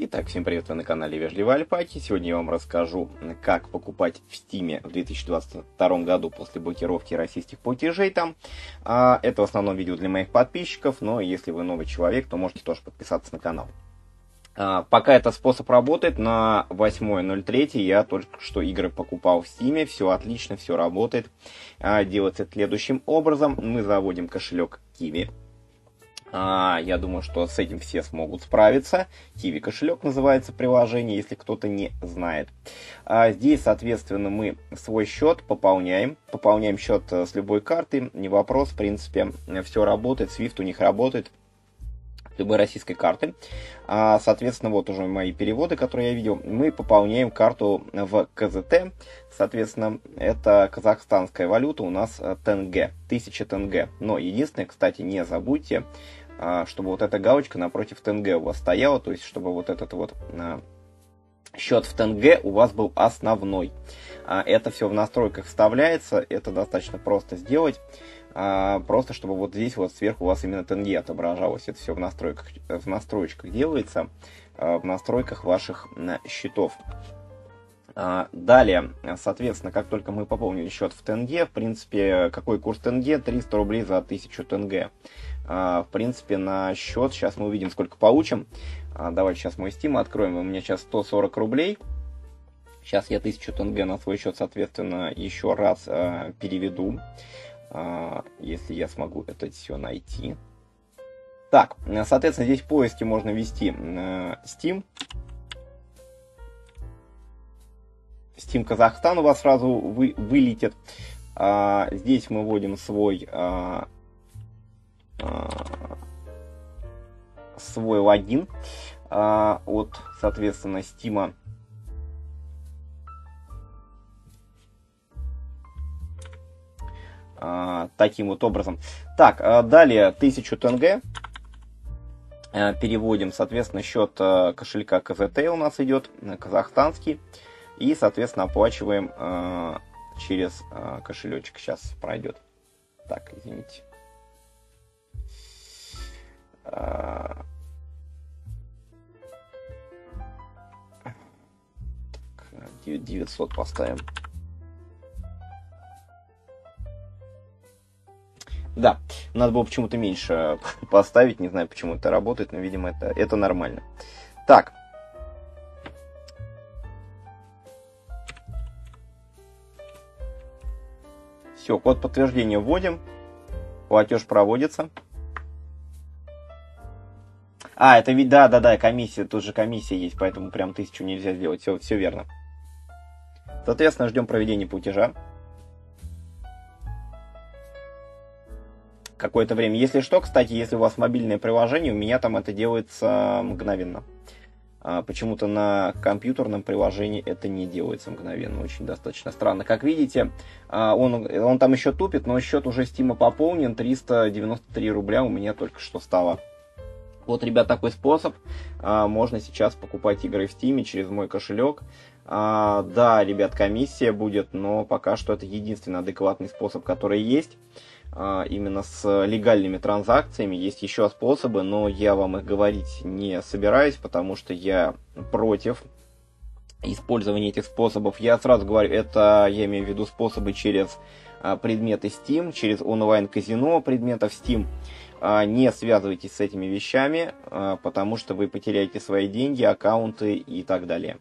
Итак, всем привет, вы на канале Вежливый Альпаки. Сегодня я вам расскажу, как покупать в Стиме в 2022 году после блокировки российских платежей там. А, это в основном видео для моих подписчиков, но если вы новый человек, то можете тоже подписаться на канал. А, пока этот способ работает, на 8.03 я только что игры покупал в Стиме, все отлично, все работает. А, делается следующим образом. Мы заводим кошелек Kiwi а, я думаю, что с этим все смогут справиться. Kiwi кошелек называется приложение, если кто-то не знает. А, здесь, соответственно, мы свой счет пополняем. Пополняем счет э, с любой карты, не вопрос, в принципе, все работает. Swift у них работает любой российской карты. А, соответственно, вот уже мои переводы, которые я видел. Мы пополняем карту в КЗТ. Соответственно, это казахстанская валюта, у нас тенге, 1000 тенге. Но единственное, кстати, не забудьте, а, чтобы вот эта галочка напротив тенге у вас стояла, то есть чтобы вот этот вот а, счет в тенге у вас был основной. А, это все в настройках вставляется, это достаточно просто сделать. Просто чтобы вот здесь вот сверху у вас именно тенге отображалось. Это все в настройках, в настроечках делается, в настройках ваших счетов. Далее, соответственно, как только мы пополнили счет в тенге, в принципе, какой курс тенге? 300 рублей за 1000 тенге. В принципе, на счет, сейчас мы увидим, сколько получим. Давайте сейчас мой Steam откроем, у меня сейчас 140 рублей. Сейчас я 1000 тенге на свой счет, соответственно, еще раз переведу, если я смогу это все найти. Так, соответственно, здесь в поиске можно ввести Steam. Steam Казахстан у вас сразу вы, вылетит. А, здесь мы вводим свой, а, а, свой логин а, от, соответственно, Steam. А, таким вот образом. Так, а далее 1000 тенге. А, переводим, соответственно, счет кошелька КЗТ у нас идет, казахстанский. И, соответственно, оплачиваем э, через э, кошелечек. Сейчас пройдет. 900 поставим. Да, надо было почему-то меньше поставить, не знаю, почему это работает, но, видимо, это, это нормально. Так, Все, код подтверждения вводим. Платеж проводится. А, это ведь, да, да, да, комиссия, тут же комиссия есть, поэтому прям тысячу нельзя сделать, все, все верно. Соответственно, ждем проведения платежа. Какое-то время. Если что, кстати, если у вас мобильное приложение, у меня там это делается мгновенно. А, почему-то на компьютерном приложении это не делается мгновенно, очень достаточно странно. Как видите, а, он, он там еще тупит, но счет уже Стима пополнен, 393 рубля у меня только что стало. Вот, ребят, такой способ. А, можно сейчас покупать игры в Стиме через мой кошелек. Да, ребят, комиссия будет, но пока что это единственный адекватный способ, который есть. А, именно с легальными транзакциями. Есть еще способы, но я вам их говорить не собираюсь, потому что я против использования этих способов. Я сразу говорю, это я имею в виду способы через а, предметы Steam, через онлайн-казино предметов Steam. А, не связывайтесь с этими вещами, потому что вы потеряете свои деньги, аккаунты и так далее.